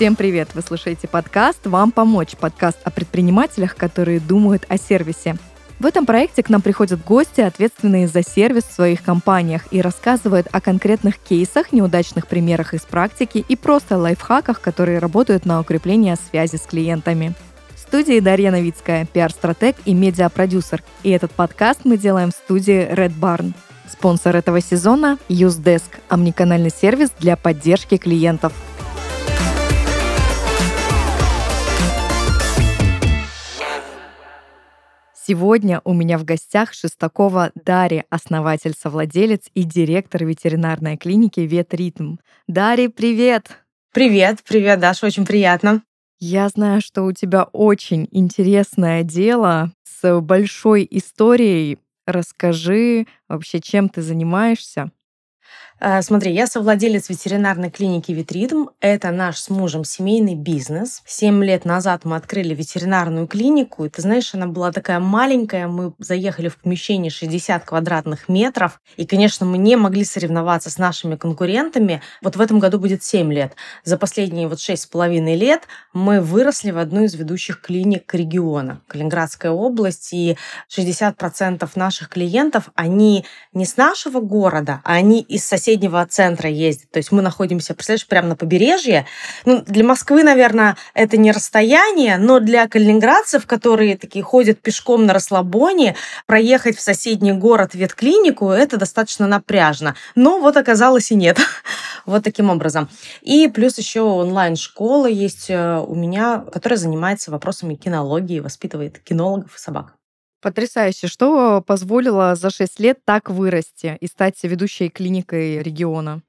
Всем привет! Вы слушаете подкаст «Вам помочь» подкаст о предпринимателях, которые думают о сервисе. В этом проекте к нам приходят гости, ответственные за сервис в своих компаниях, и рассказывают о конкретных кейсах, неудачных примерах из практики и просто лайфхаках, которые работают на укрепление связи с клиентами. В студии Дарья Новицкая, пиар-стратег и медиапродюсер. И этот подкаст мы делаем в студии Red Barn. Спонсор этого сезона – UseDesk – омниканальный сервис для поддержки клиентов – Сегодня у меня в гостях Шестакова Дарья, основатель, совладелец и директор ветеринарной клиники Ветритм. Дарья, привет! Привет, привет, Даша, очень приятно. Я знаю, что у тебя очень интересное дело с большой историей. Расскажи вообще, чем ты занимаешься? Э, смотри, я совладелец ветеринарной клиники «Витридм». Это наш с мужем семейный бизнес. Семь лет назад мы открыли ветеринарную клинику. И ты знаешь, она была такая маленькая. Мы заехали в помещение 60 квадратных метров. И, конечно, мы не могли соревноваться с нашими конкурентами. Вот в этом году будет 7 лет. За последние вот шесть с половиной лет мы выросли в одну из ведущих клиник региона. Калининградская область. И 60% наших клиентов, они не с нашего города, а они из соседей соседнего центра ездит. То есть мы находимся, представляешь, прямо на побережье. Ну, для Москвы, наверное, это не расстояние, но для калининградцев, которые такие ходят пешком на расслабоне, проехать в соседний город ветклинику, это достаточно напряжно. Но вот оказалось и нет. вот таким образом. И плюс еще онлайн-школа есть э, у меня, которая занимается вопросами кинологии, воспитывает кинологов и собак. Потрясающе. Что позволило за 6 лет так вырасти и стать ведущей клиникой региона?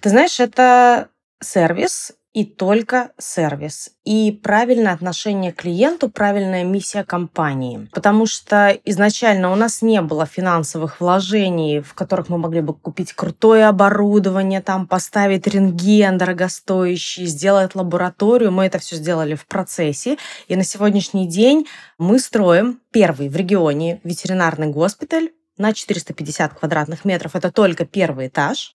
Ты знаешь, это сервис и только сервис. И правильное отношение к клиенту, правильная миссия компании. Потому что изначально у нас не было финансовых вложений, в которых мы могли бы купить крутое оборудование, там поставить рентген дорогостоящий, сделать лабораторию. Мы это все сделали в процессе. И на сегодняшний день мы строим первый в регионе ветеринарный госпиталь на 450 квадратных метров. Это только первый этаж.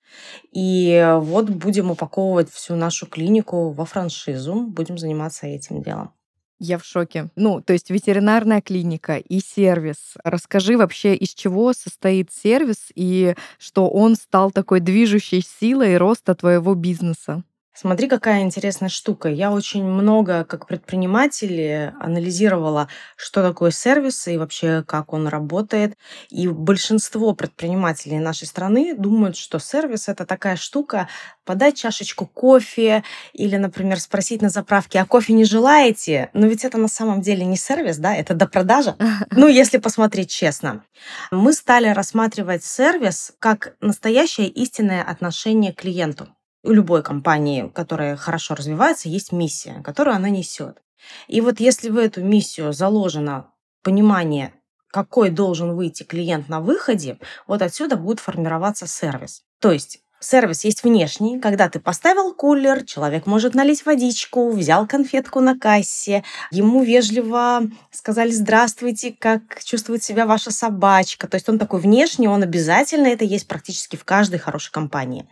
И вот будем упаковывать всю нашу клинику во франшизу. Будем заниматься этим делом. Я в шоке. Ну, то есть ветеринарная клиника и сервис. Расскажи вообще, из чего состоит сервис и что он стал такой движущей силой роста твоего бизнеса. Смотри, какая интересная штука. Я очень много, как предприниматель, анализировала, что такое сервис и вообще, как он работает. И большинство предпринимателей нашей страны думают, что сервис — это такая штука, подать чашечку кофе или, например, спросить на заправке, а кофе не желаете? Но ведь это на самом деле не сервис, да, это допродажа. Ну, если посмотреть честно. Мы стали рассматривать сервис как настоящее истинное отношение к клиенту у любой компании, которая хорошо развивается, есть миссия, которую она несет. И вот если в эту миссию заложено понимание, какой должен выйти клиент на выходе, вот отсюда будет формироваться сервис. То есть Сервис есть внешний, когда ты поставил кулер, человек может налить водичку, взял конфетку на кассе, ему вежливо сказали «Здравствуйте, как чувствует себя ваша собачка». То есть он такой внешний, он обязательно, это есть практически в каждой хорошей компании.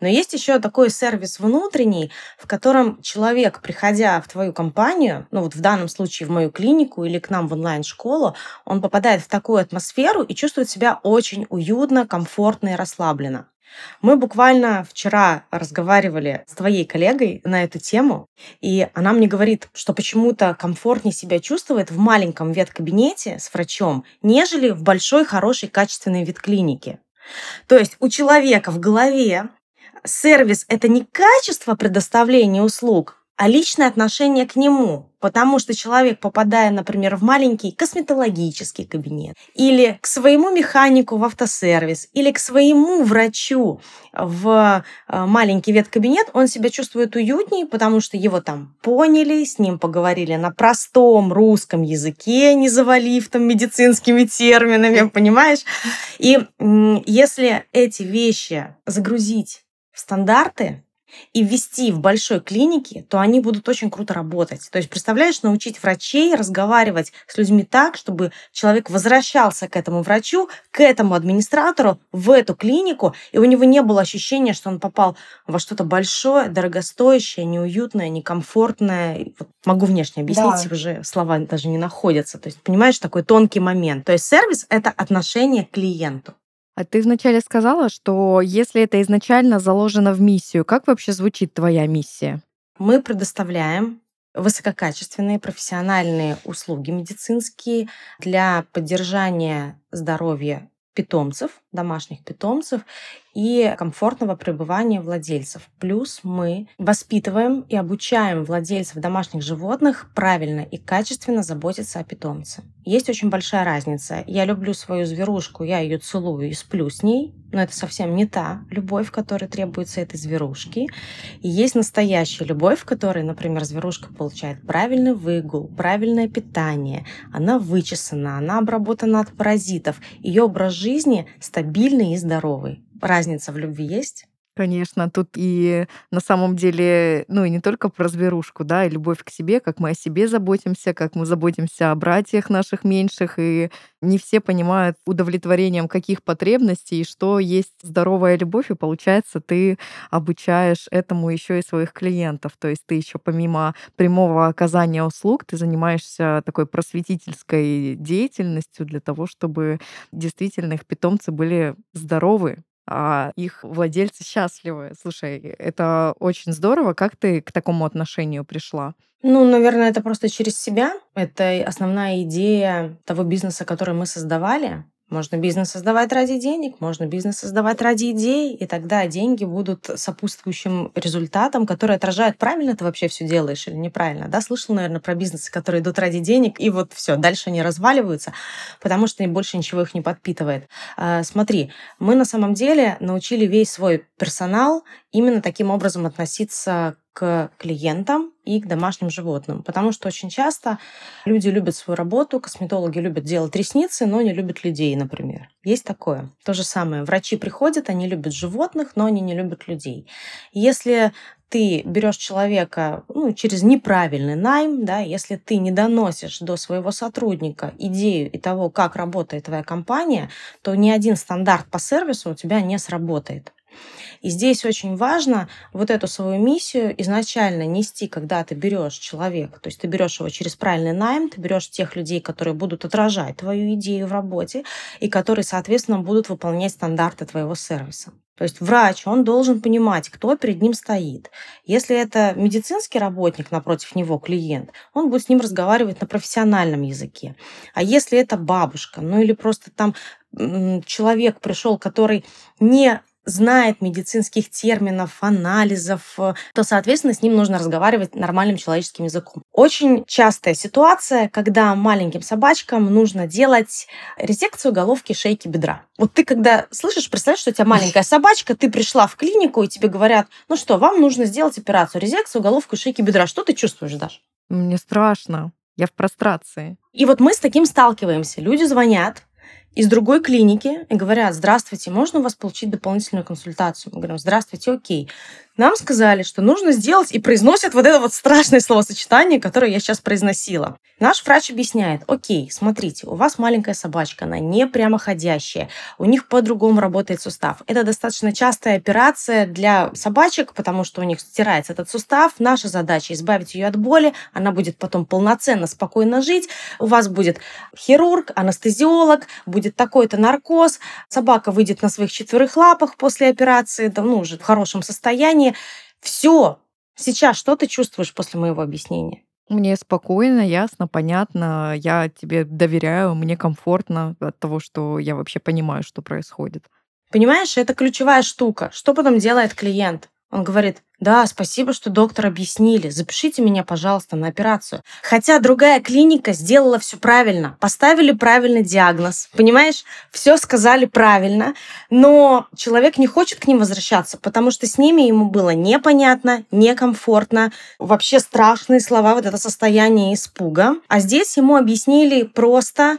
Но есть еще такой сервис внутренний, в котором человек, приходя в твою компанию, ну вот в данном случае в мою клинику или к нам в онлайн-школу, он попадает в такую атмосферу и чувствует себя очень уютно, комфортно и расслабленно. Мы буквально вчера разговаривали с твоей коллегой на эту тему, и она мне говорит, что почему-то комфортнее себя чувствует в маленьком веткабинете с врачом, нежели в большой, хорошей, качественной ветклинике. То есть у человека в голове сервис – это не качество предоставления услуг, а личное отношение к нему. Потому что человек, попадая, например, в маленький косметологический кабинет, или к своему механику в автосервис, или к своему врачу в э, маленький веткабинет, он себя чувствует уютнее, потому что его там поняли, с ним поговорили на простом русском языке, не завалив там медицинскими терминами, понимаешь? И если эти вещи загрузить в стандарты, и ввести в большой клинике, то они будут очень круто работать. То есть, представляешь, научить врачей разговаривать с людьми так, чтобы человек возвращался к этому врачу, к этому администратору, в эту клинику, и у него не было ощущения, что он попал во что-то большое, дорогостоящее, неуютное, некомфортное. Вот могу внешне объяснить, да. уже слова даже не находятся. То есть, понимаешь, такой тонкий момент. То есть сервис — это отношение к клиенту. А ты вначале сказала, что если это изначально заложено в миссию, как вообще звучит твоя миссия? Мы предоставляем высококачественные профессиональные услуги медицинские для поддержания здоровья питомцев, домашних питомцев и комфортного пребывания владельцев. Плюс мы воспитываем и обучаем владельцев домашних животных правильно и качественно заботиться о питомце. Есть очень большая разница. Я люблю свою зверушку, я ее целую и сплю с ней, но это совсем не та любовь, которая требуется этой зверушке. И есть настоящая любовь, в которой, например, зверушка получает правильный выгул, правильное питание, она вычесана, она обработана от паразитов, ее образ жизни стабильный и здоровый. Разница в любви есть? Конечно, тут и на самом деле, ну и не только про зверушку, да, и любовь к себе, как мы о себе заботимся, как мы заботимся о братьях наших меньших, и не все понимают удовлетворением каких потребностей, и что есть здоровая любовь, и получается, ты обучаешь этому еще и своих клиентов. То есть ты еще помимо прямого оказания услуг, ты занимаешься такой просветительской деятельностью для того, чтобы действительно их питомцы были здоровы, а их владельцы счастливы. Слушай, это очень здорово. Как ты к такому отношению пришла? Ну, наверное, это просто через себя. Это основная идея того бизнеса, который мы создавали. Можно бизнес создавать ради денег, можно бизнес создавать ради идей, и тогда деньги будут сопутствующим результатом, который отражает, правильно ты вообще все делаешь или неправильно. Да, слышал, наверное, про бизнесы, которые идут ради денег, и вот все, дальше они разваливаются, потому что больше ничего их не подпитывает. А, смотри, мы на самом деле научили весь свой персонал именно таким образом относиться к клиентам и к домашним животным. Потому что очень часто люди любят свою работу, косметологи любят делать ресницы, но не любят людей, например. Есть такое. То же самое. Врачи приходят, они любят животных, но они не любят людей. Если ты берешь человека ну, через неправильный найм, да, если ты не доносишь до своего сотрудника идею и того, как работает твоя компания, то ни один стандарт по сервису у тебя не сработает. И здесь очень важно вот эту свою миссию изначально нести, когда ты берешь человека. То есть ты берешь его через правильный найм, ты берешь тех людей, которые будут отражать твою идею в работе и которые, соответственно, будут выполнять стандарты твоего сервиса. То есть врач, он должен понимать, кто перед ним стоит. Если это медицинский работник, напротив него клиент, он будет с ним разговаривать на профессиональном языке. А если это бабушка, ну или просто там человек пришел, который не знает медицинских терминов, анализов, э, то, соответственно, с ним нужно разговаривать нормальным человеческим языком. Очень частая ситуация, когда маленьким собачкам нужно делать резекцию головки, шейки, бедра. Вот ты когда слышишь, представляешь, что у тебя маленькая собачка, ты пришла в клинику, и тебе говорят, ну что, вам нужно сделать операцию, резекцию, головку, шейки, бедра. Что ты чувствуешь, Даш? Мне страшно. Я в прострации. И вот мы с таким сталкиваемся. Люди звонят, из другой клиники и говорят, здравствуйте, можно у вас получить дополнительную консультацию? Мы говорим, здравствуйте, окей нам сказали, что нужно сделать, и произносят вот это вот страшное словосочетание, которое я сейчас произносила. Наш врач объясняет, окей, смотрите, у вас маленькая собачка, она не прямоходящая, у них по-другому работает сустав. Это достаточно частая операция для собачек, потому что у них стирается этот сустав. Наша задача избавить ее от боли, она будет потом полноценно, спокойно жить. У вас будет хирург, анестезиолог, будет такой-то наркоз, собака выйдет на своих четверых лапах после операции, да, ну, уже в хорошем состоянии, Все. Сейчас что ты чувствуешь после моего объяснения? Мне спокойно, ясно, понятно. Я тебе доверяю, мне комфортно от того, что я вообще понимаю, что происходит. Понимаешь, это ключевая штука. Что потом делает клиент? Он говорит, да, спасибо, что доктор объяснили. Запишите меня, пожалуйста, на операцию. Хотя другая клиника сделала все правильно. Поставили правильный диагноз. Понимаешь? Все сказали правильно. Но человек не хочет к ним возвращаться, потому что с ними ему было непонятно, некомфортно. Вообще страшные слова, вот это состояние испуга. А здесь ему объяснили просто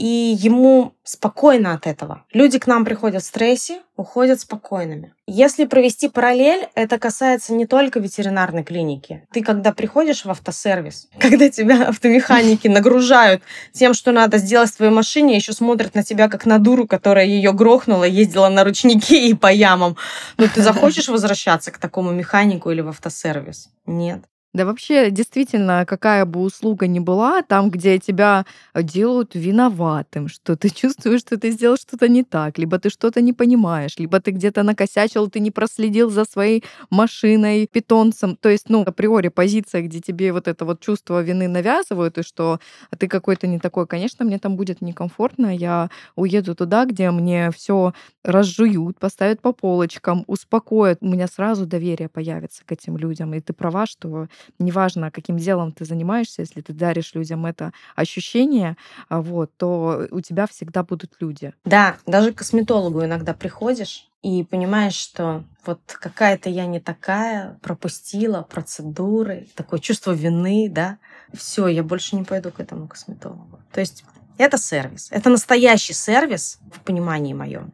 и ему спокойно от этого. Люди к нам приходят в стрессе, уходят спокойными. Если провести параллель, это касается не только ветеринарной клиники. Ты когда приходишь в автосервис, когда тебя автомеханики нагружают тем, что надо сделать в твоей машине, еще смотрят на тебя как на дуру, которая ее грохнула, ездила на ручнике и по ямам. Но ну, ты захочешь возвращаться к такому механику или в автосервис? Нет. Да вообще, действительно, какая бы услуга ни была, там, где тебя делают виноватым, что ты чувствуешь, что ты сделал что-то не так, либо ты что-то не понимаешь, либо ты где-то накосячил, ты не проследил за своей машиной, питомцем. То есть, ну, априори позиция, где тебе вот это вот чувство вины навязывают, и что ты какой-то не такой, конечно, мне там будет некомфортно, я уеду туда, где мне все разжуют, поставят по полочкам, успокоят. У меня сразу доверие появится к этим людям. И ты права, что неважно, каким делом ты занимаешься, если ты даришь людям это ощущение, а, вот, то у тебя всегда будут люди. Да, даже к косметологу иногда приходишь и понимаешь, что вот какая-то я не такая, пропустила процедуры, такое чувство вины, да, все, я больше не пойду к этому косметологу. То есть это сервис, это настоящий сервис в понимании моем.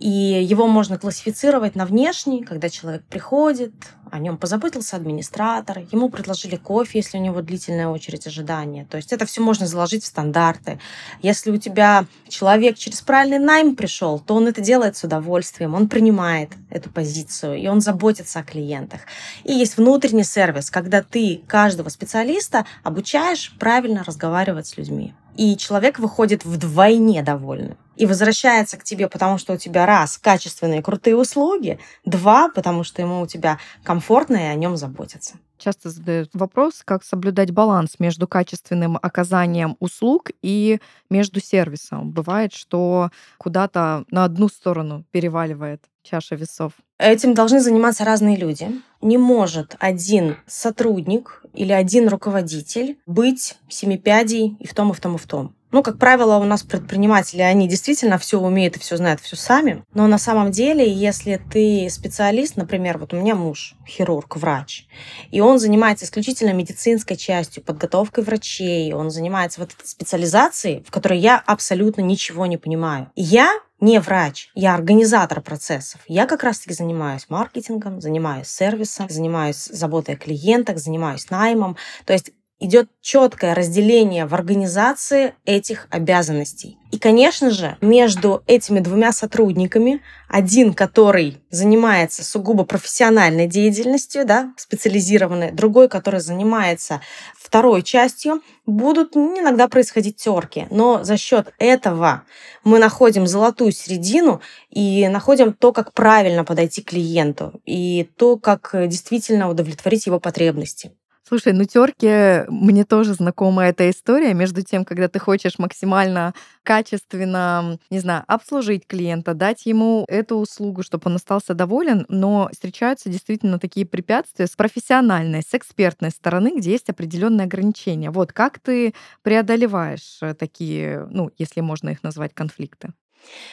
И его можно классифицировать на внешний, когда человек приходит, о нем позаботился администратор, ему предложили кофе, если у него длительная очередь ожидания. То есть это все можно заложить в стандарты. Если у тебя человек через правильный найм пришел, то он это делает с удовольствием, он принимает эту позицию, и он заботится о клиентах. И есть внутренний сервис, когда ты каждого специалиста обучаешь правильно разговаривать с людьми. И человек выходит вдвойне довольный и возвращается к тебе, потому что у тебя раз, качественные, крутые услуги, два, потому что ему у тебя комфортно и о нем заботятся. Часто задают вопрос, как соблюдать баланс между качественным оказанием услуг и между сервисом. Бывает, что куда-то на одну сторону переваливает чаша весов. Этим должны заниматься разные люди. Не может один сотрудник или один руководитель быть семипядей и в том, и в том, и в том. Ну, как правило, у нас предприниматели, они действительно все умеют и все знают, все сами. Но на самом деле, если ты специалист, например, вот у меня муж, хирург, врач, и он занимается исключительно медицинской частью, подготовкой врачей, он занимается вот этой специализацией, в которой я абсолютно ничего не понимаю. я не врач, я организатор процессов. Я как раз-таки занимаюсь маркетингом, занимаюсь сервисом, занимаюсь заботой о клиентах, занимаюсь наймом. То есть идет четкое разделение в организации этих обязанностей. И, конечно же, между этими двумя сотрудниками, один, который занимается сугубо профессиональной деятельностью, да, специализированной, другой, который занимается второй частью, будут иногда происходить терки. Но за счет этого мы находим золотую середину и находим то, как правильно подойти к клиенту и то, как действительно удовлетворить его потребности. Слушай, ну терки, мне тоже знакома эта история. Между тем, когда ты хочешь максимально качественно, не знаю, обслужить клиента, дать ему эту услугу, чтобы он остался доволен, но встречаются действительно такие препятствия с профессиональной, с экспертной стороны, где есть определенные ограничения. Вот как ты преодолеваешь э, такие, ну, если можно их назвать, конфликты?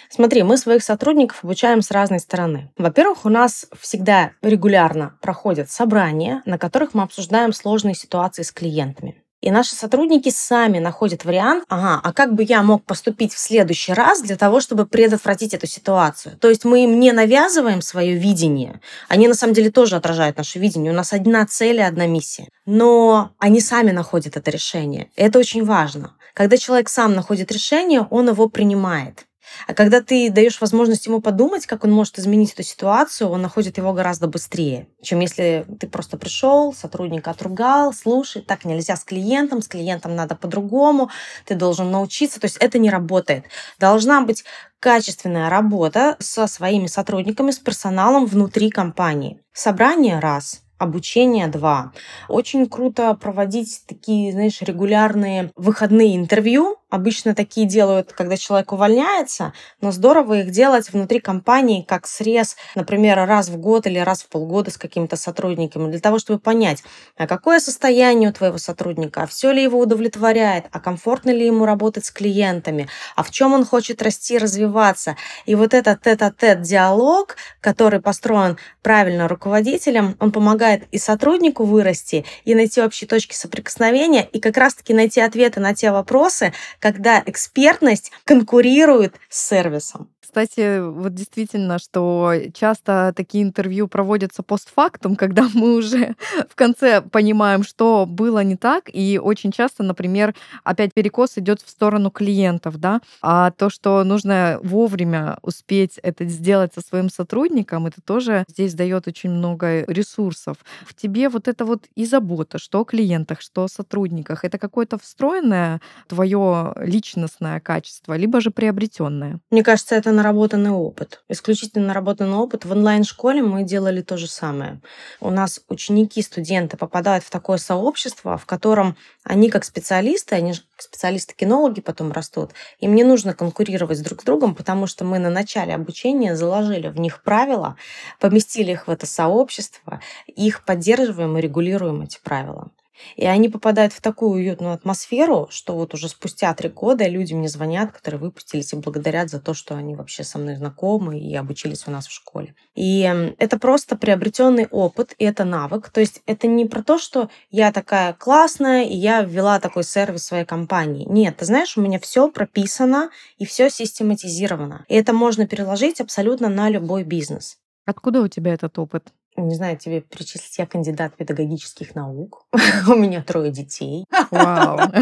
Смотри, мы своих сотрудников обучаем с разной стороны. Во-первых, у нас всегда регулярно проходят собрания, на которых мы обсуждаем сложные ситуации с клиентами. И наши сотрудники сами находят вариант, ага, а как бы я мог поступить в следующий раз для того, чтобы предотвратить эту ситуацию. То есть мы им не навязываем свое видение. Они на самом деле тоже отражают наше видение. У нас одна цель и одна миссия. Но они сами находят это решение. Это очень важно. Когда человек сам находит решение, он его принимает. А когда ты даешь возможность ему подумать, как он может изменить эту ситуацию, он находит его гораздо быстрее, чем если ты просто пришел, сотрудника отругал, слушай, так нельзя с клиентом, с клиентом надо по-другому, ты должен научиться. То есть это не работает. Должна быть качественная работа со своими сотрудниками, с персоналом внутри компании. Собрание раз, обучение два. Очень круто проводить такие, знаешь, регулярные выходные интервью, Обычно такие делают, когда человек увольняется, но здорово их делать внутри компании как срез, например, раз в год или раз в полгода с какими-то сотрудниками, для того, чтобы понять, а какое состояние у твоего сотрудника, а все ли его удовлетворяет, а комфортно ли ему работать с клиентами, а в чем он хочет расти, развиваться. И вот этот тет-а-тет диалог, который построен правильно руководителем, он помогает и сотруднику вырасти, и найти общие точки соприкосновения, и как раз-таки найти ответы на те вопросы, когда экспертность конкурирует с сервисом. Кстати, вот действительно, что часто такие интервью проводятся постфактум, когда мы уже в конце понимаем, что было не так, и очень часто, например, опять перекос идет в сторону клиентов, да, а то, что нужно вовремя успеть это сделать со своим сотрудником, это тоже здесь дает очень много ресурсов. В тебе вот это вот и забота, что о клиентах, что о сотрудниках, это какое-то встроенное твое личностное качество, либо же приобретенное. Мне кажется, это наработанный опыт. Исключительно наработанный опыт. В онлайн-школе мы делали то же самое. У нас ученики, студенты попадают в такое сообщество, в котором они как специалисты, они же специалисты-кинологи потом растут, им не нужно конкурировать друг с другом, потому что мы на начале обучения заложили в них правила, поместили их в это сообщество, их поддерживаем и регулируем эти правила. И они попадают в такую уютную атмосферу, что вот уже спустя три года люди мне звонят, которые выпустились и благодарят за то, что они вообще со мной знакомы и обучились у нас в школе. И это просто приобретенный опыт, и это навык. То есть это не про то, что я такая классная, и я ввела такой сервис в своей компании. Нет, ты знаешь, у меня все прописано и все систематизировано. И это можно переложить абсолютно на любой бизнес. Откуда у тебя этот опыт? Не знаю, тебе перечислить, я кандидат педагогических наук, у меня трое детей. Вау.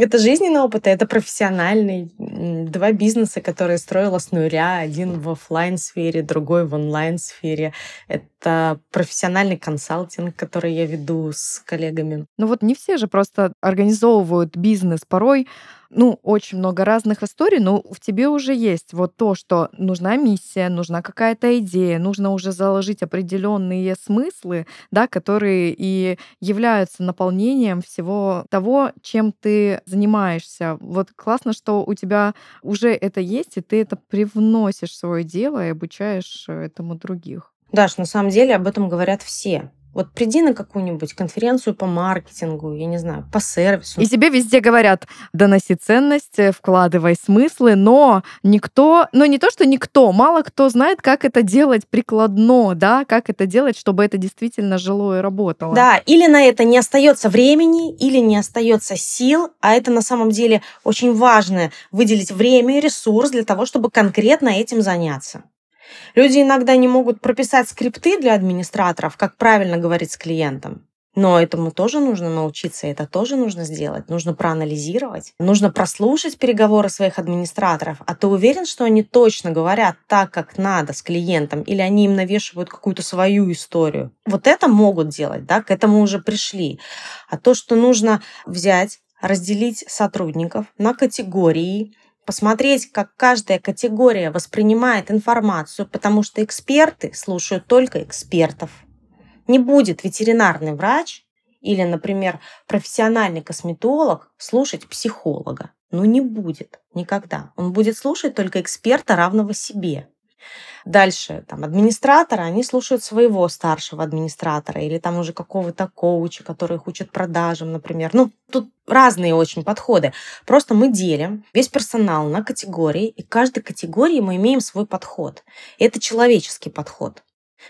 Это жизненный опыт, это профессиональный. Два бизнеса, которые строила с нуля, один в офлайн сфере другой в онлайн-сфере. Это профессиональный консалтинг, который я веду с коллегами. Ну вот не все же просто организовывают бизнес. Порой ну, очень много разных историй, но в тебе уже есть вот то, что нужна миссия, нужна какая-то идея, нужно уже заложить определенные смыслы, да, которые и являются наполнением всего того, чем ты занимаешься. Вот классно, что у тебя уже это есть, и ты это привносишь в свое дело и обучаешь этому других. Даш, на самом деле об этом говорят все. Вот приди на какую-нибудь конференцию по маркетингу, я не знаю, по сервису. И тебе везде говорят, доноси ценность, вкладывай смыслы, но никто, ну не то, что никто, мало кто знает, как это делать прикладно, да, как это делать, чтобы это действительно жило и работало. Да, или на это не остается времени, или не остается сил, а это на самом деле очень важно, выделить время и ресурс для того, чтобы конкретно этим заняться. Люди иногда не могут прописать скрипты для администраторов, как правильно говорить с клиентом. Но этому тоже нужно научиться, это тоже нужно сделать. Нужно проанализировать, нужно прослушать переговоры своих администраторов. А ты уверен, что они точно говорят так, как надо с клиентом, или они им навешивают какую-то свою историю? Вот это могут делать, да, к этому уже пришли. А то, что нужно взять, разделить сотрудников на категории, посмотреть, как каждая категория воспринимает информацию, потому что эксперты слушают только экспертов. Не будет ветеринарный врач или, например, профессиональный косметолог слушать психолога. Ну, не будет никогда. Он будет слушать только эксперта, равного себе. Дальше, там, администраторы, они слушают своего старшего администратора или там уже какого-то коуча, который их учит продажам, например. Ну, тут разные очень подходы. Просто мы делим весь персонал на категории, и к каждой категории мы имеем свой подход. И это человеческий подход.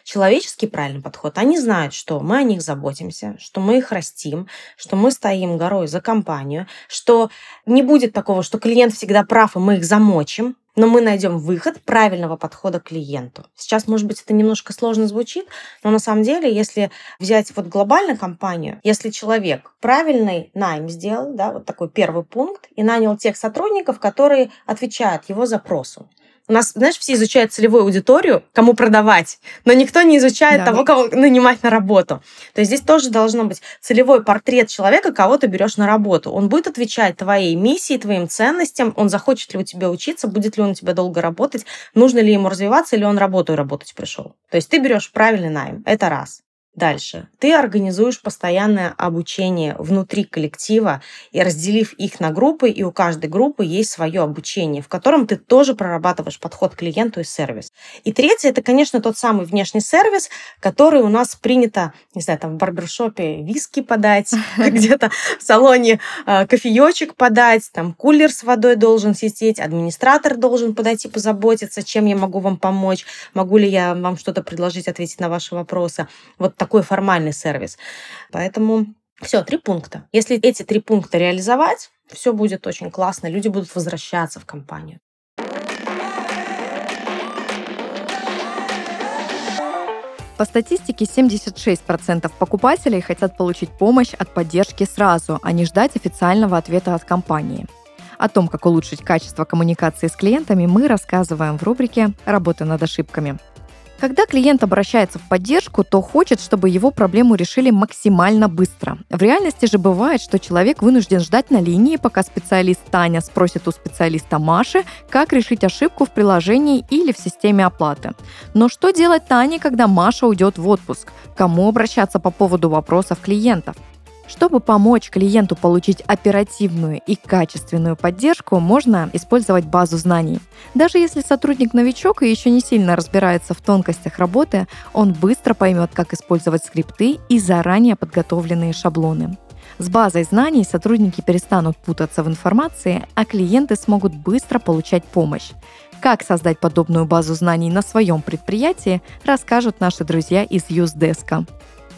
Человеческий правильный подход. Они знают, что мы о них заботимся, что мы их растим, что мы стоим горой за компанию, что не будет такого, что клиент всегда прав, и мы их замочим но мы найдем выход правильного подхода к клиенту. Сейчас, может быть, это немножко сложно звучит, но на самом деле, если взять вот глобальную компанию, если человек правильный найм сделал, да, вот такой первый пункт, и нанял тех сотрудников, которые отвечают его запросу, у нас, знаешь, все изучают целевую аудиторию, кому продавать, но никто не изучает да. того, кого нанимать на работу. То есть здесь тоже должно быть целевой портрет человека, кого ты берешь на работу. Он будет отвечать твоей миссии, твоим ценностям, он захочет ли у тебя учиться, будет ли он у тебя долго работать, нужно ли ему развиваться, или он работу работать пришел. То есть ты берешь правильный найм. Это раз. Дальше. Ты организуешь постоянное обучение внутри коллектива и разделив их на группы, и у каждой группы есть свое обучение, в котором ты тоже прорабатываешь подход к клиенту и сервис. И третье, это, конечно, тот самый внешний сервис, который у нас принято, не знаю, там в барбершопе виски подать, где-то в салоне а, кофеечек подать, там кулер с водой должен сидеть, администратор должен подойти позаботиться, чем я могу вам помочь, могу ли я вам что-то предложить, ответить на ваши вопросы. Вот такой формальный сервис. Поэтому Все, три пункта. Если эти три пункта реализовать, все будет очень классно, люди будут возвращаться в компанию. По статистике, 76% покупателей хотят получить помощь от поддержки сразу, а не ждать официального ответа от компании. О том, как улучшить качество коммуникации с клиентами, мы рассказываем в рубрике «Работа над ошибками». Когда клиент обращается в поддержку, то хочет, чтобы его проблему решили максимально быстро. В реальности же бывает, что человек вынужден ждать на линии, пока специалист Таня спросит у специалиста Маши, как решить ошибку в приложении или в системе оплаты. Но что делать Тане, когда Маша уйдет в отпуск? Кому обращаться по поводу вопросов клиентов? Чтобы помочь клиенту получить оперативную и качественную поддержку, можно использовать базу знаний. Даже если сотрудник новичок и еще не сильно разбирается в тонкостях работы, он быстро поймет, как использовать скрипты и заранее подготовленные шаблоны. С базой знаний сотрудники перестанут путаться в информации, а клиенты смогут быстро получать помощь. Как создать подобную базу знаний на своем предприятии, расскажут наши друзья из Юздеска.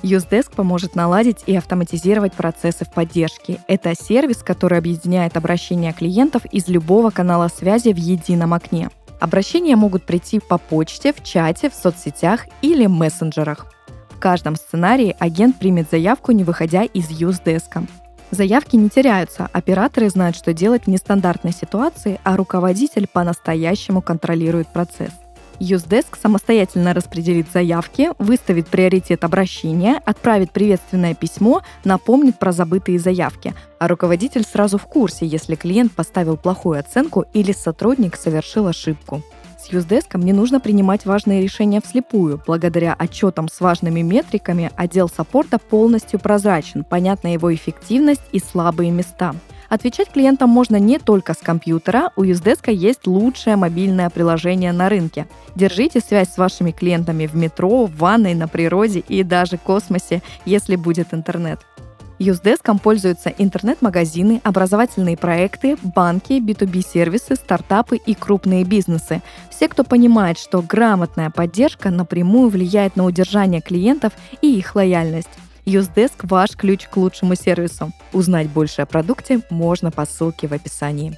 Usedesk поможет наладить и автоматизировать процессы в поддержке. Это сервис, который объединяет обращения клиентов из любого канала связи в едином окне. Обращения могут прийти по почте, в чате, в соцсетях или мессенджерах. В каждом сценарии агент примет заявку, не выходя из Usedesk. Заявки не теряются, операторы знают, что делать в нестандартной ситуации, а руководитель по-настоящему контролирует процесс. Юздеск самостоятельно распределит заявки, выставит приоритет обращения, отправит приветственное письмо, напомнит про забытые заявки. А руководитель сразу в курсе, если клиент поставил плохую оценку или сотрудник совершил ошибку. С Юздеском не нужно принимать важные решения вслепую. Благодаря отчетам с важными метриками отдел саппорта полностью прозрачен, понятна его эффективность и слабые места – Отвечать клиентам можно не только с компьютера, у Юздеска есть лучшее мобильное приложение на рынке. Держите связь с вашими клиентами в метро, в ванной, на природе и даже космосе, если будет интернет. Юздеском пользуются интернет-магазины, образовательные проекты, банки, B2B-сервисы, стартапы и крупные бизнесы. Все, кто понимает, что грамотная поддержка напрямую влияет на удержание клиентов и их лояльность. Юздеск – ваш ключ к лучшему сервису. Узнать больше о продукте можно по ссылке в описании.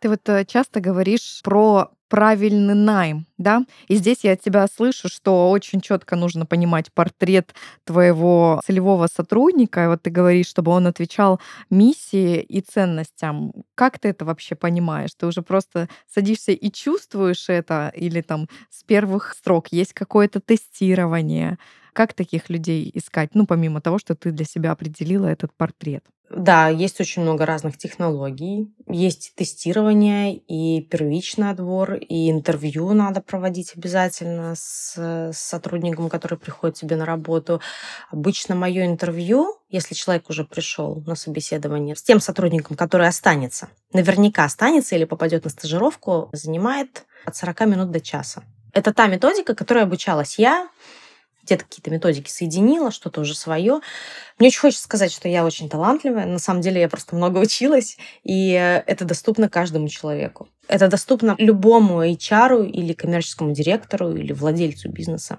Ты вот э, часто говоришь про правильный найм, да? И здесь я от тебя слышу, что очень четко нужно понимать портрет твоего целевого сотрудника. И вот ты говоришь, чтобы он отвечал миссии и ценностям. Как ты это вообще понимаешь? Ты уже просто садишься и чувствуешь это? Или там с первых строк есть какое-то тестирование? Как таких людей искать? Ну, помимо того, что ты для себя определила этот портрет. Да, есть очень много разных технологий. Есть тестирование и первичный отбор, и интервью надо проводить обязательно с, сотрудником, который приходит тебе на работу. Обычно мое интервью, если человек уже пришел на собеседование, с тем сотрудником, который останется, наверняка останется или попадет на стажировку, занимает от 40 минут до часа. Это та методика, которой обучалась я, где-то какие-то методики соединила, что-то уже свое. Мне очень хочется сказать, что я очень талантливая. На самом деле я просто много училась, и это доступно каждому человеку. Это доступно любому HR или коммерческому директору или владельцу бизнеса.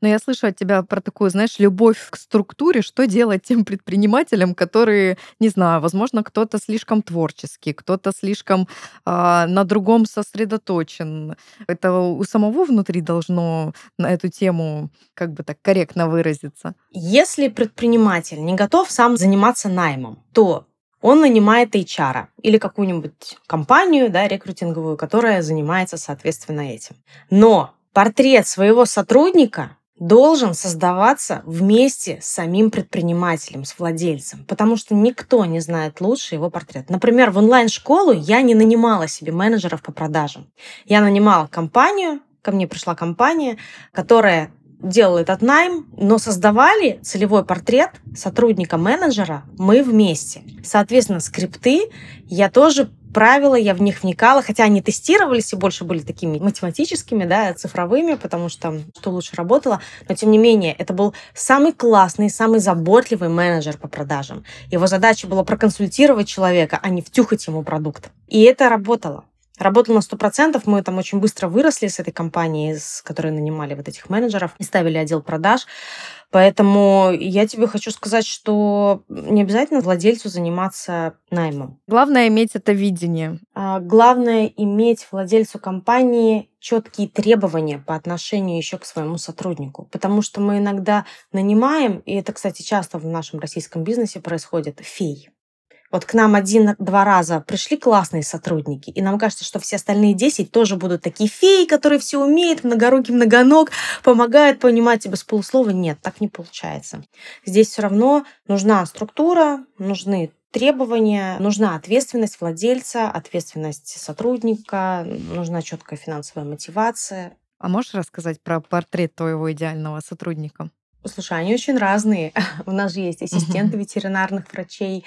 Но я слышу от тебя про такую, знаешь, любовь к структуре, что делать тем предпринимателям, которые, не знаю, возможно, кто-то слишком творческий, кто-то слишком э, на другом сосредоточен. Это у самого внутри должно на эту тему как бы так корректно выразиться. Если предприниматель не готов сам заниматься наймом, то он нанимает HR или какую-нибудь компанию, да, рекрутинговую, которая занимается, соответственно, этим. Но портрет своего сотрудника должен создаваться вместе с самим предпринимателем, с владельцем, потому что никто не знает лучше его портрет. Например, в онлайн-школу я не нанимала себе менеджеров по продажам. Я нанимала компанию, ко мне пришла компания, которая делала этот найм, но создавали целевой портрет сотрудника-менеджера мы вместе. Соответственно, скрипты я тоже правила, я в них вникала, хотя они тестировались и больше были такими математическими, да, цифровыми, потому что что лучше работало, но тем не менее, это был самый классный, самый заботливый менеджер по продажам. Его задача была проконсультировать человека, а не втюхать ему продукт. И это работало. Работал на 100%, мы там очень быстро выросли с этой компанией, с которой нанимали вот этих менеджеров и ставили отдел продаж. Поэтому я тебе хочу сказать, что не обязательно владельцу заниматься наймом. Главное иметь это видение. А, главное иметь владельцу компании четкие требования по отношению еще к своему сотруднику. Потому что мы иногда нанимаем, и это, кстати, часто в нашем российском бизнесе происходит, фей. Вот к нам один-два раза пришли классные сотрудники, и нам кажется, что все остальные десять тоже будут такие феи, которые все умеют, многорукий, многоног, помогают понимать тебя с полуслова. Нет, так не получается. Здесь все равно нужна структура, нужны требования, нужна ответственность владельца, ответственность сотрудника, нужна четкая финансовая мотивация. А можешь рассказать про портрет твоего идеального сотрудника? Слушай, они очень разные. У нас же есть ассистенты ветеринарных врачей,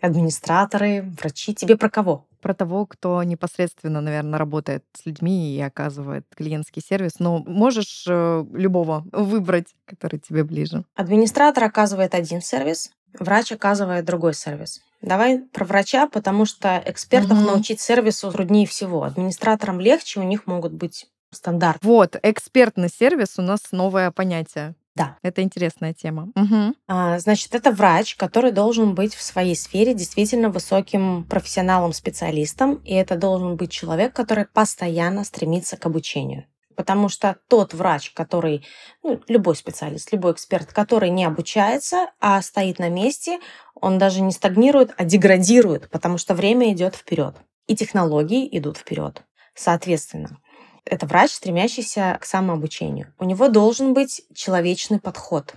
администраторы, врачи. Тебе про кого? Про того, кто непосредственно, наверное, работает с людьми и оказывает клиентский сервис. Но можешь э, любого выбрать, который тебе ближе. Администратор оказывает один сервис, врач оказывает другой сервис. Давай про врача, потому что экспертов угу. научить сервису труднее всего. Администраторам легче, у них могут быть стандарты. Вот, экспертный сервис у нас новое понятие. Да. Это интересная тема. Угу. А, значит, это врач, который должен быть в своей сфере действительно высоким профессионалом, специалистом, и это должен быть человек, который постоянно стремится к обучению. Потому что тот врач, который, ну, любой специалист, любой эксперт, который не обучается, а стоит на месте, он даже не стагнирует, а деградирует, потому что время идет вперед. И технологии идут вперед. Соответственно, это врач, стремящийся к самообучению. У него должен быть человечный подход.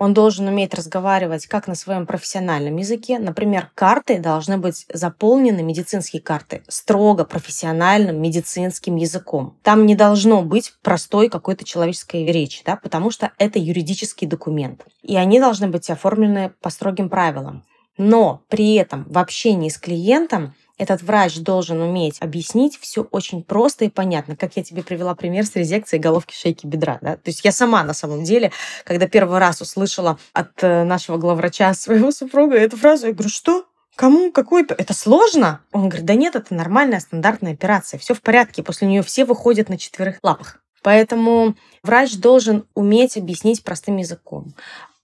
Он должен уметь разговаривать как на своем профессиональном языке. Например, карты должны быть заполнены, медицинские карты, строго профессиональным медицинским языком. Там не должно быть простой какой-то человеческой речи, да, потому что это юридический документ. И они должны быть оформлены по строгим правилам. Но при этом в общении с клиентом этот врач должен уметь объяснить все очень просто и понятно, как я тебе привела пример с резекцией головки шейки бедра. Да? То есть я сама на самом деле, когда первый раз услышала от э, нашего главврача своего супруга эту фразу, я говорю, что? Кому? Какой? Это сложно? Он говорит, да нет, это нормальная стандартная операция, все в порядке, после нее все выходят на четверых лапах. Поэтому врач должен уметь объяснить простым языком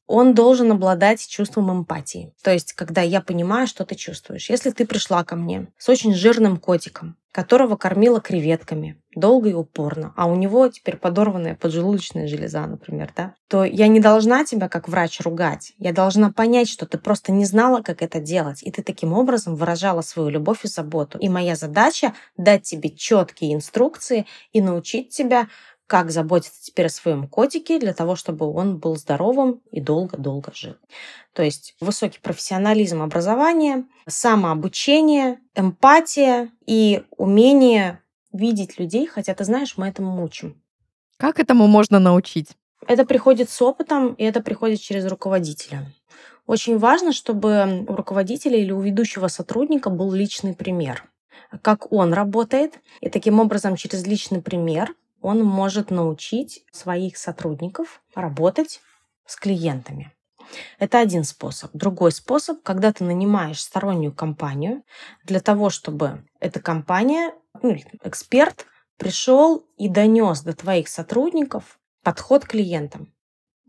он должен обладать чувством эмпатии. То есть, когда я понимаю, что ты чувствуешь. Если ты пришла ко мне с очень жирным котиком, которого кормила креветками долго и упорно, а у него теперь подорванная поджелудочная железа, например, да, то я не должна тебя как врач ругать. Я должна понять, что ты просто не знала, как это делать, и ты таким образом выражала свою любовь и заботу. И моя задача дать тебе четкие инструкции и научить тебя как заботиться теперь о своем котике для того, чтобы он был здоровым и долго-долго жил. То есть высокий профессионализм образования, самообучение, эмпатия и умение видеть людей, хотя ты знаешь, мы этому мучим. Как этому можно научить? Это приходит с опытом, и это приходит через руководителя. Очень важно, чтобы у руководителя или у ведущего сотрудника был личный пример как он работает, и таким образом через личный пример он может научить своих сотрудников работать с клиентами. Это один способ. Другой способ, когда ты нанимаешь стороннюю компанию для того, чтобы эта компания, ну, эксперт, пришел и донес до твоих сотрудников подход к клиентам.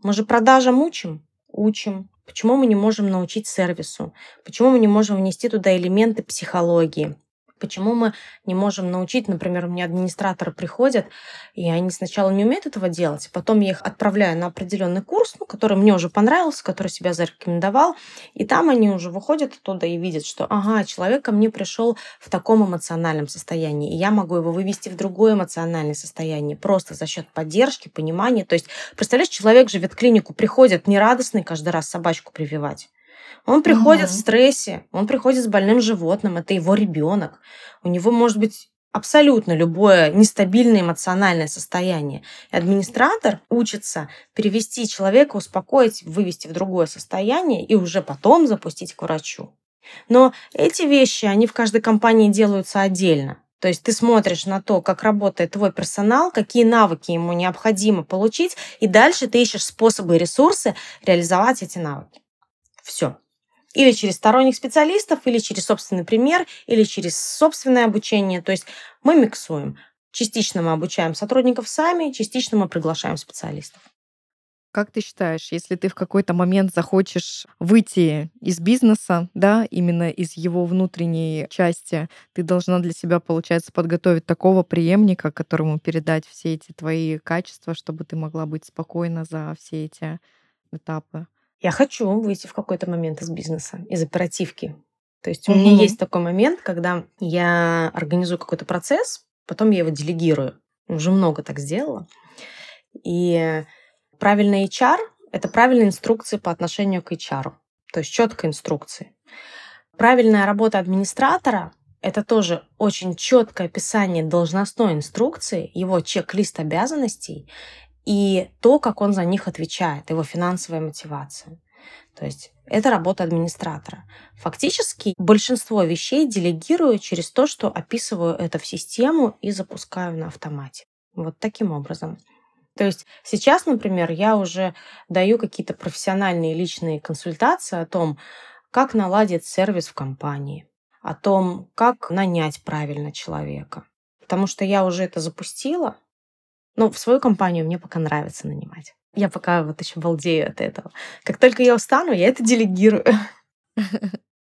Мы же продажам учим? Учим. Почему мы не можем научить сервису? Почему мы не можем внести туда элементы психологии? Почему мы не можем научить, например, у меня администраторы приходят, и они сначала не умеют этого делать, потом я их отправляю на определенный курс, ну, который мне уже понравился, который себя зарекомендовал, и там они уже выходят оттуда и видят, что, ага, человек ко мне пришел в таком эмоциональном состоянии, и я могу его вывести в другое эмоциональное состояние просто за счет поддержки, понимания. То есть, представляешь, человек же в ветклинику приходит нерадостный каждый раз собачку прививать. Он приходит угу. в стрессе, он приходит с больным животным, это его ребенок. У него может быть абсолютно любое нестабильное эмоциональное состояние. И администратор учится перевести человека, успокоить, вывести в другое состояние и уже потом запустить к врачу. Но эти вещи, они в каждой компании делаются отдельно. То есть ты смотришь на то, как работает твой персонал, какие навыки ему необходимо получить, и дальше ты ищешь способы и ресурсы реализовать эти навыки. Все. Или через сторонних специалистов, или через собственный пример, или через собственное обучение. То есть мы миксуем. Частично мы обучаем сотрудников сами, частично мы приглашаем специалистов. Как ты считаешь, если ты в какой-то момент захочешь выйти из бизнеса, да, именно из его внутренней части, ты должна для себя, получается, подготовить такого преемника, которому передать все эти твои качества, чтобы ты могла быть спокойна за все эти этапы? Я хочу выйти в какой-то момент из бизнеса, из оперативки. То есть у меня есть такой момент, когда я организую какой-то процесс, потом я его делегирую. Уже много так сделала. И правильный HR — это правильные инструкции по отношению к HR. То есть четкие инструкции. Правильная работа администратора — это тоже очень четкое описание должностной инструкции, его чек-лист обязанностей и то, как он за них отвечает, его финансовая мотивация. То есть это работа администратора. Фактически большинство вещей делегирую через то, что описываю это в систему и запускаю на автомате. Вот таким образом. То есть сейчас, например, я уже даю какие-то профессиональные личные консультации о том, как наладить сервис в компании, о том, как нанять правильно человека. Потому что я уже это запустила, ну, в свою компанию мне пока нравится нанимать. Я пока вот еще балдею от этого. Как только я устану, я это делегирую.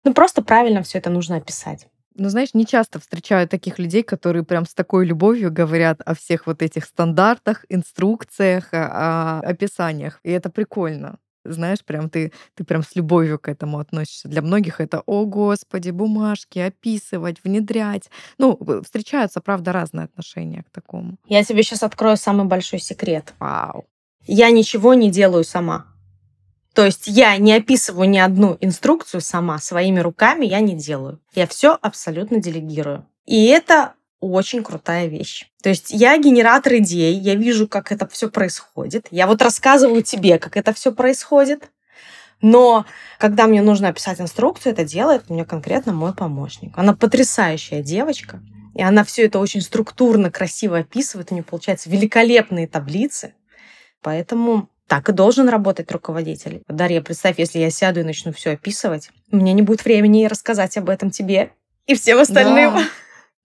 Ну, просто правильно все это нужно описать. Ну, знаешь, не часто встречаю таких людей, которые прям с такой любовью говорят о всех вот этих стандартах, инструкциях, о описаниях. И это прикольно. Знаешь, прям ты, ты прям с любовью к этому относишься. Для многих это, о господи, бумажки, описывать, внедрять. Ну, встречаются, правда, разные отношения к такому. Я тебе сейчас открою самый большой секрет. Вау. Я ничего не делаю сама. То есть я не описываю ни одну инструкцию сама, своими руками я не делаю. Я все абсолютно делегирую. И это очень крутая вещь. То есть я генератор идей, я вижу, как это все происходит. Я вот рассказываю тебе, как это все происходит. Но когда мне нужно описать инструкцию, это делает мне конкретно мой помощник. Она потрясающая девочка. И она все это очень структурно, красиво описывает. У нее получаются великолепные таблицы. Поэтому так и должен работать руководитель. Дарья, представь, если я сяду и начну все описывать, у меня не будет времени рассказать об этом тебе и всем остальным. Да.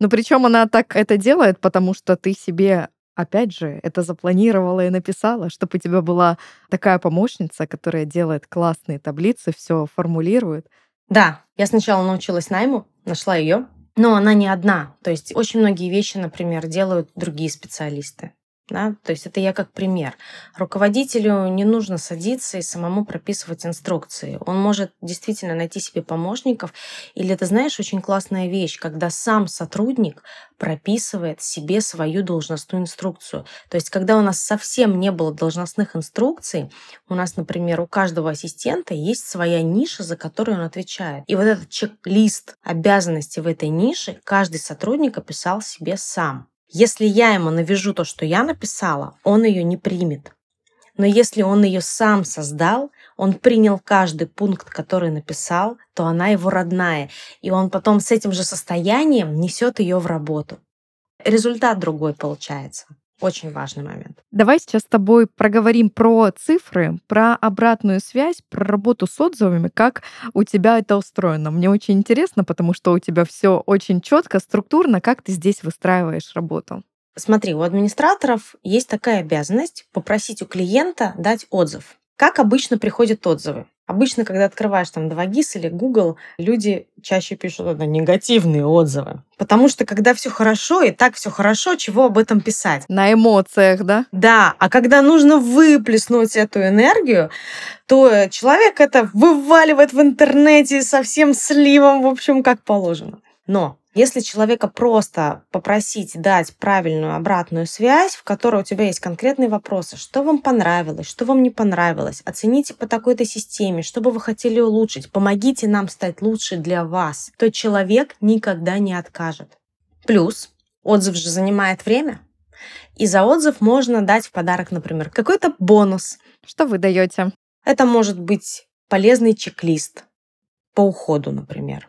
Ну, причем она так это делает, потому что ты себе опять же, это запланировала и написала, чтобы у тебя была такая помощница, которая делает классные таблицы, все формулирует. Да, я сначала научилась найму, нашла ее, но она не одна. То есть очень многие вещи, например, делают другие специалисты. Да? То есть это я как пример. Руководителю не нужно садиться и самому прописывать инструкции. Он может действительно найти себе помощников. Или это, знаешь, очень классная вещь, когда сам сотрудник прописывает себе свою должностную инструкцию. То есть когда у нас совсем не было должностных инструкций, у нас, например, у каждого ассистента есть своя ниша, за которую он отвечает. И вот этот чек-лист обязанностей в этой нише каждый сотрудник описал себе сам. Если я ему навяжу то, что я написала, он ее не примет. Но если он ее сам создал, он принял каждый пункт, который написал, то она его родная. И он потом с этим же состоянием несет ее в работу. Результат другой получается. Очень важный момент. Давай сейчас с тобой проговорим про цифры, про обратную связь, про работу с отзывами, как у тебя это устроено. Мне очень интересно, потому что у тебя все очень четко, структурно, как ты здесь выстраиваешь работу. Смотри, у администраторов есть такая обязанность попросить у клиента дать отзыв. Как обычно приходят отзывы? Обычно, когда открываешь там 2GIS или Google, люди чаще пишут это негативные отзывы. Потому что когда все хорошо, и так все хорошо, чего об этом писать? На эмоциях, да? Да, а когда нужно выплеснуть эту энергию, то человек это вываливает в интернете со всем сливом, в общем, как положено. Но если человека просто попросить дать правильную обратную связь, в которой у тебя есть конкретные вопросы, что вам понравилось, что вам не понравилось, оцените по такой-то системе, что бы вы хотели улучшить, помогите нам стать лучше для вас, то человек никогда не откажет. Плюс отзыв же занимает время, и за отзыв можно дать в подарок, например, какой-то бонус. Что вы даете? Это может быть полезный чек-лист по уходу, например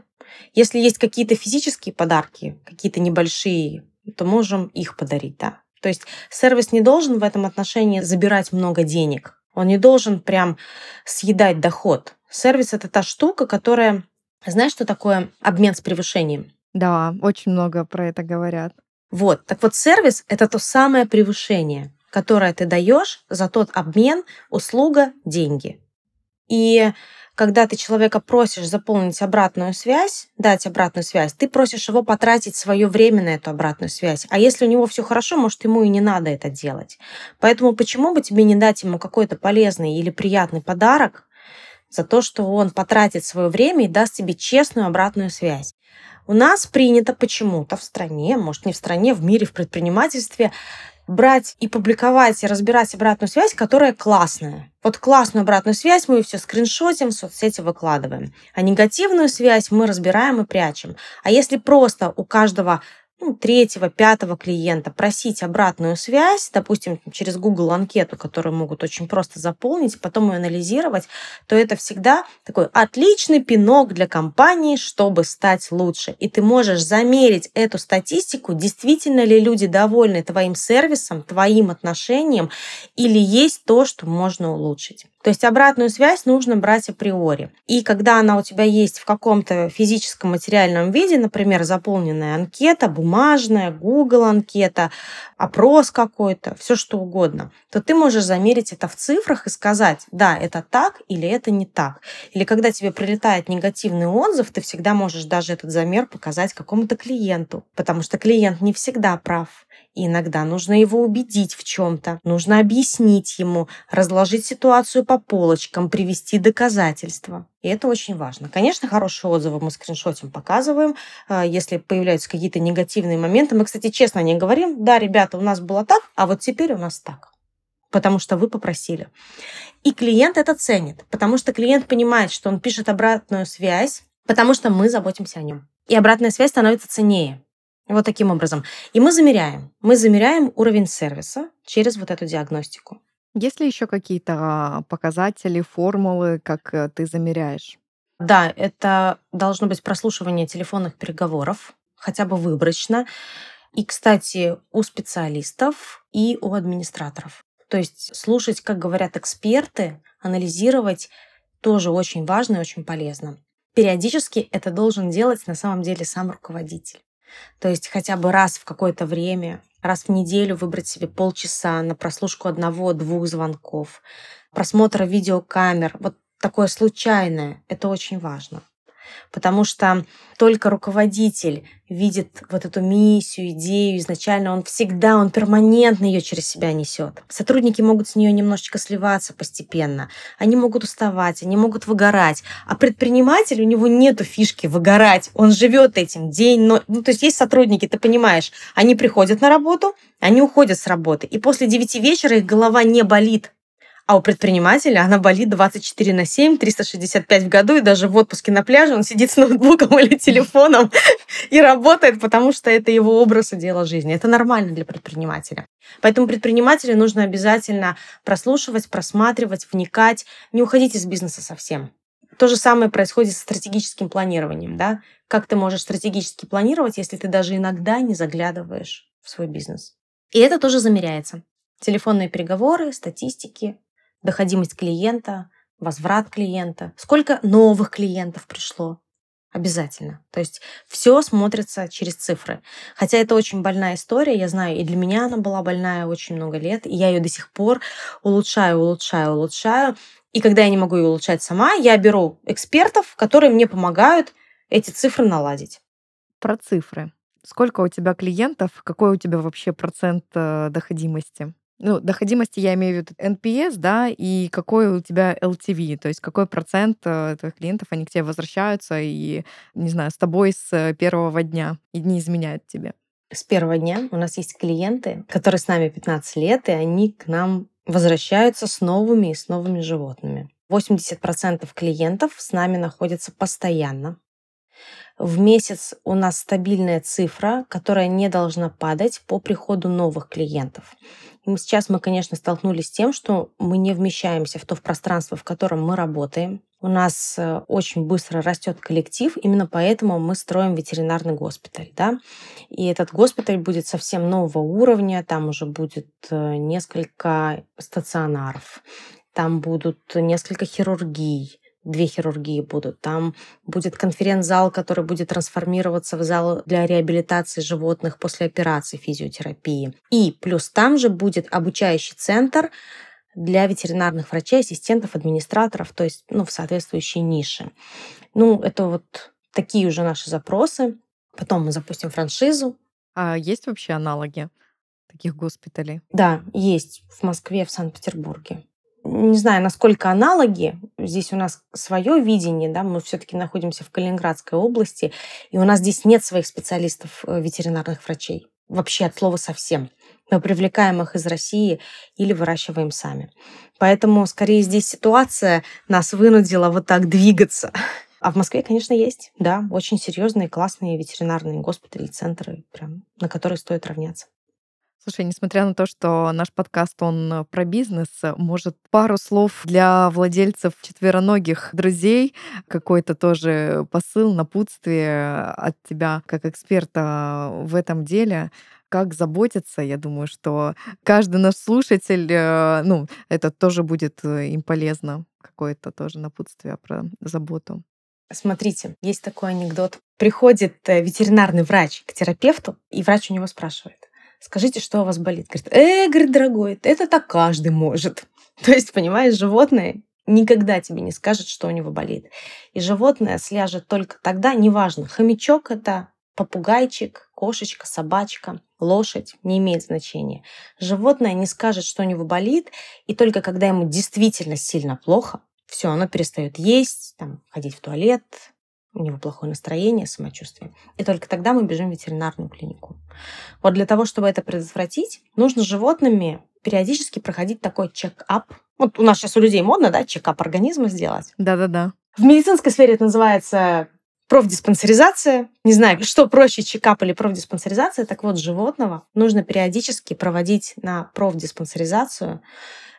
если есть какие-то физические подарки, какие-то небольшие, то можем их подарить, да. То есть сервис не должен в этом отношении забирать много денег. Он не должен прям съедать доход. Сервис — это та штука, которая... Знаешь, что такое обмен с превышением? Да, очень много про это говорят. Вот. Так вот, сервис — это то самое превышение, которое ты даешь за тот обмен, услуга, деньги. И когда ты человека просишь заполнить обратную связь, дать обратную связь, ты просишь его потратить свое время на эту обратную связь. А если у него все хорошо, может, ему и не надо это делать. Поэтому почему бы тебе не дать ему какой-то полезный или приятный подарок за то, что он потратит свое время и даст тебе честную обратную связь? У нас принято почему-то в стране, может не в стране, в мире, в предпринимательстве, брать и публиковать, и разбирать обратную связь, которая классная. Вот классную обратную связь мы все скриншотим, в соцсети выкладываем. А негативную связь мы разбираем и прячем. А если просто у каждого ну, третьего, пятого клиента просить обратную связь, допустим, через Google анкету, которую могут очень просто заполнить, потом ее анализировать, то это всегда такой отличный пинок для компании, чтобы стать лучше. И ты можешь замерить эту статистику, действительно ли люди довольны твоим сервисом, твоим отношением, или есть то, что можно улучшить. То есть обратную связь нужно брать априори. И когда она у тебя есть в каком-то физическом материальном виде, например, заполненная анкета, бумажная, Google анкета, опрос какой-то, все что угодно, то ты можешь замерить это в цифрах и сказать, да, это так или это не так. Или когда тебе прилетает негативный отзыв, ты всегда можешь даже этот замер показать какому-то клиенту, потому что клиент не всегда прав. Иногда нужно его убедить в чем-то, нужно объяснить ему, разложить ситуацию по полочкам, привести доказательства. И это очень важно. Конечно, хорошие отзывы мы скриншотим, показываем. А, если появляются какие-то негативные моменты, мы, кстати, честно не говорим, да, ребята, у нас было так, а вот теперь у нас так потому что вы попросили. И клиент это ценит, потому что клиент понимает, что он пишет обратную связь, потому что мы заботимся о нем. И обратная связь становится ценнее. Вот таким образом. И мы замеряем. Мы замеряем уровень сервиса через вот эту диагностику. Есть ли еще какие-то показатели, формулы, как э, ты замеряешь? Да, это должно быть прослушивание телефонных переговоров, хотя бы выборочно. И, кстати, у специалистов и у администраторов. То есть слушать, как говорят эксперты, анализировать тоже очень важно и очень полезно. Периодически это должен делать на самом деле сам руководитель. То есть хотя бы раз в какое-то время, раз в неделю выбрать себе полчаса на прослушку одного-двух звонков, просмотра видеокамер. Вот такое случайное. Это очень важно потому что только руководитель видит вот эту миссию, идею изначально, он всегда, он перманентно ее через себя несет. Сотрудники могут с нее немножечко сливаться постепенно, они могут уставать, они могут выгорать, а предприниматель, у него нету фишки выгорать, он живет этим день, но, ну, то есть есть сотрудники, ты понимаешь, они приходят на работу, они уходят с работы, и после 9 вечера их голова не болит, а у предпринимателя она болит 24 на 7, 365 в году, и даже в отпуске на пляже он сидит с ноутбуком или телефоном и работает, потому что это его образ и дело жизни. Это нормально для предпринимателя. Поэтому предпринимателю нужно обязательно прослушивать, просматривать, вникать, не уходить из бизнеса совсем. То же самое происходит с стратегическим планированием. Да? Как ты можешь стратегически планировать, если ты даже иногда не заглядываешь в свой бизнес? И это тоже замеряется. Телефонные переговоры, статистики, доходимость клиента, возврат клиента, сколько новых клиентов пришло. Обязательно. То есть все смотрится через цифры. Хотя это очень больная история, я знаю, и для меня она была больная очень много лет, и я ее до сих пор улучшаю, улучшаю, улучшаю. И когда я не могу ее улучшать сама, я беру экспертов, которые мне помогают эти цифры наладить. Про цифры. Сколько у тебя клиентов? Какой у тебя вообще процент э, доходимости? Ну, доходимости я имею в виду NPS, да, и какой у тебя LTV, то есть какой процент э, твоих клиентов, они к тебе возвращаются и, не знаю, с тобой с э, первого дня и не изменяют тебе. С первого дня у нас есть клиенты, которые с нами 15 лет, и они к нам возвращаются с новыми и с новыми животными. 80% клиентов с нами находятся постоянно. В месяц у нас стабильная цифра, которая не должна падать по приходу новых клиентов. Сейчас мы, конечно, столкнулись с тем, что мы не вмещаемся в то в пространство, в котором мы работаем. У нас э, очень быстро растет коллектив, именно поэтому мы строим ветеринарный госпиталь. Да? И этот госпиталь будет совсем нового уровня, там уже будет э, несколько стационаров, там будут несколько хирургий, две хирургии будут. Там будет конференц-зал, который будет трансформироваться в зал для реабилитации животных после операции физиотерапии. И плюс там же будет обучающий центр для ветеринарных врачей, ассистентов, администраторов, то есть ну, в соответствующей нише. Ну, это вот такие уже наши запросы. Потом мы запустим франшизу. А есть вообще аналоги таких госпиталей? Да, есть в Москве, в Санкт-Петербурге не знаю, насколько аналоги. Здесь у нас свое видение, да, мы все-таки находимся в Калининградской области, и у нас здесь нет своих специалистов, э, ветеринарных врачей. Вообще от слова совсем. Мы привлекаем их из России или выращиваем сами. Поэтому, скорее, здесь ситуация нас вынудила вот так двигаться. А в Москве, конечно, есть, да, очень серьезные, классные ветеринарные госпитали, центры, прям, на которые стоит равняться. Слушай, несмотря на то, что наш подкаст, он э, про бизнес, э, может, пару слов для владельцев четвероногих друзей, какой-то тоже посыл, напутствие от тебя как эксперта в этом деле, как заботиться. Я думаю, что каждый наш слушатель, э, ну, это тоже будет им полезно, какое-то тоже напутствие про заботу. Смотрите, есть такой анекдот. Приходит ветеринарный врач к терапевту, и врач у него спрашивает, скажите, что у вас болит. Говорит, э, говорит, дорогой, это так каждый может. То есть, понимаешь, животное никогда тебе не скажет, что у него болит. И животное сляжет только тогда, неважно, хомячок это, попугайчик, кошечка, собачка, лошадь, не имеет значения. Животное не скажет, что у него болит, и только когда ему действительно сильно плохо, все, оно перестает есть, там, ходить в туалет, у него плохое настроение, самочувствие. И только тогда мы бежим в ветеринарную клинику. Вот для того, чтобы это предотвратить, нужно животными периодически проходить такой чек-ап. Вот у нас сейчас у людей модно, да, чек-ап организма сделать. Да-да-да. В медицинской сфере это называется профдиспансеризация. Не знаю, что проще, чекап или профдиспансеризация. Так вот, животного нужно периодически проводить на профдиспансеризацию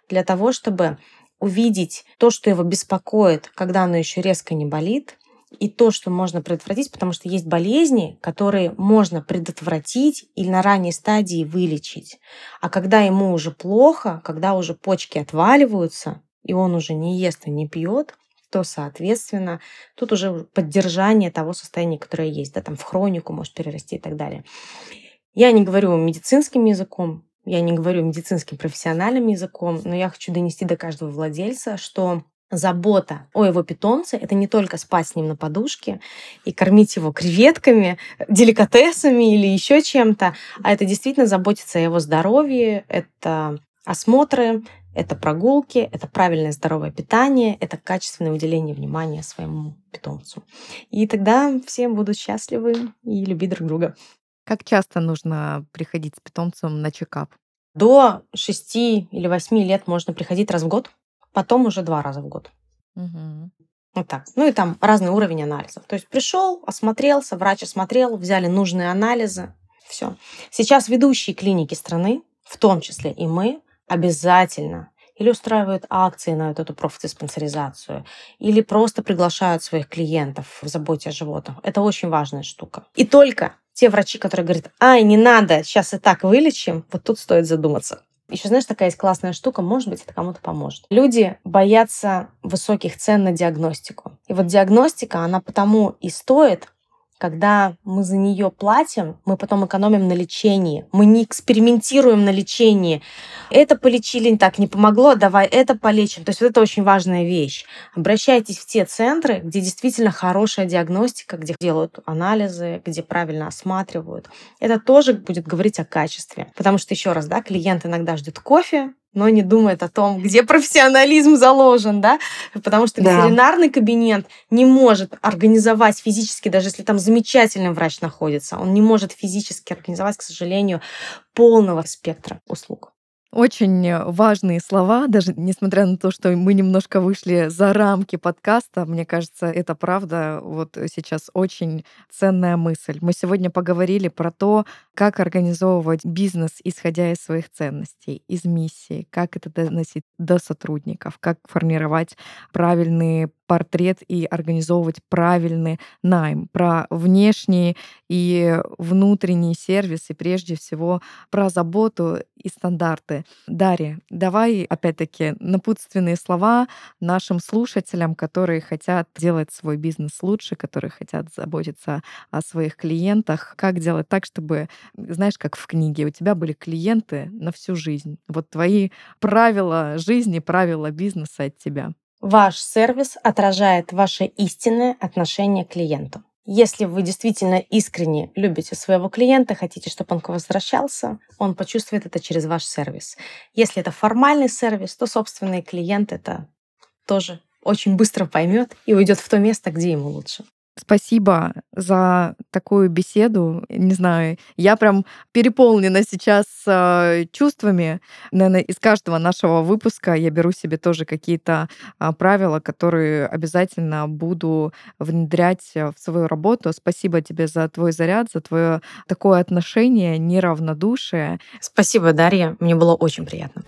для того, чтобы увидеть то, что его беспокоит, когда оно еще резко не болит, и то, что можно предотвратить, потому что есть болезни, которые можно предотвратить или на ранней стадии вылечить. А когда ему уже плохо, когда уже почки отваливаются, и он уже не ест и не пьет, то, соответственно, тут уже поддержание того состояния, которое есть, да, там в хронику может перерасти и так далее. Я не говорю медицинским языком, я не говорю медицинским профессиональным языком, но я хочу донести до каждого владельца, что забота о его питомце — это не только спать с ним на подушке и кормить его креветками, деликатесами или еще чем-то, а это действительно заботиться о его здоровье, это осмотры, это прогулки, это правильное здоровое питание, это качественное уделение внимания своему питомцу. И тогда все будут счастливы и любить друг друга. Как часто нужно приходить с питомцем на чекап? До 6 или 8 лет можно приходить раз в год потом уже два раза в год. Угу. Вот так. Ну и там разный уровень анализов. То есть пришел, осмотрелся, врач осмотрел, взяли нужные анализы, все. Сейчас ведущие клиники страны, в том числе и мы, обязательно или устраивают акции на вот эту профдиспансеризацию, или просто приглашают своих клиентов в заботе о животных. Это очень важная штука. И только те врачи, которые говорят, ай, не надо, сейчас и так вылечим, вот тут стоит задуматься. Еще, знаешь, такая есть классная штука, может быть, это кому-то поможет. Люди боятся высоких цен на диагностику. И вот диагностика, она потому и стоит, когда мы за нее платим, мы потом экономим на лечении. Мы не экспериментируем на лечении. Это полечили, так не помогло, давай это полечим. То есть вот это очень важная вещь. Обращайтесь в те центры, где действительно хорошая диагностика, где делают анализы, где правильно осматривают. Это тоже будет говорить о качестве. Потому что, еще раз, да, клиент иногда ждет кофе, но не думает о том, где профессионализм заложен, да, потому что да. ветеринарный кабинет не может организовать физически, даже если там замечательный врач находится, он не может физически организовать, к сожалению, полного спектра услуг. Очень важные слова, даже несмотря на то, что мы немножко вышли за рамки подкаста, мне кажется, это правда вот сейчас очень ценная мысль. Мы сегодня поговорили про то, как организовывать бизнес, исходя из своих ценностей, из миссии, как это доносить до сотрудников, как формировать правильный портрет и организовывать правильный найм, про внешний и внутренний сервис, и прежде всего про заботу и стандарты. Дарья, давай опять-таки напутственные слова нашим слушателям, которые хотят делать свой бизнес лучше, которые хотят заботиться о своих клиентах. Как делать так, чтобы, знаешь, как в книге, у тебя были клиенты на всю жизнь. Вот твои правила жизни, правила бизнеса от тебя. Ваш сервис отражает ваше истинное отношение к клиенту. Если вы действительно искренне любите своего клиента, хотите, чтобы он к вам возвращался, он почувствует это через ваш сервис. Если это формальный сервис, то собственный клиент это тоже очень быстро поймет и уйдет в то место, где ему лучше. Спасибо за такую беседу. Не знаю, я прям переполнена сейчас э, чувствами. Наверное, из каждого нашего выпуска я беру себе тоже какие-то э, правила, которые обязательно буду внедрять в свою работу. Спасибо тебе за твой заряд, за твое такое отношение, неравнодушие. Спасибо, Дарья. Мне было очень приятно.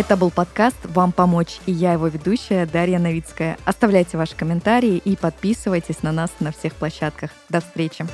Это был подкаст «Вам помочь» и я его ведущая Дарья Новицкая. Оставляйте ваши комментарии и подписывайтесь на нас на всех площадках. До встречи!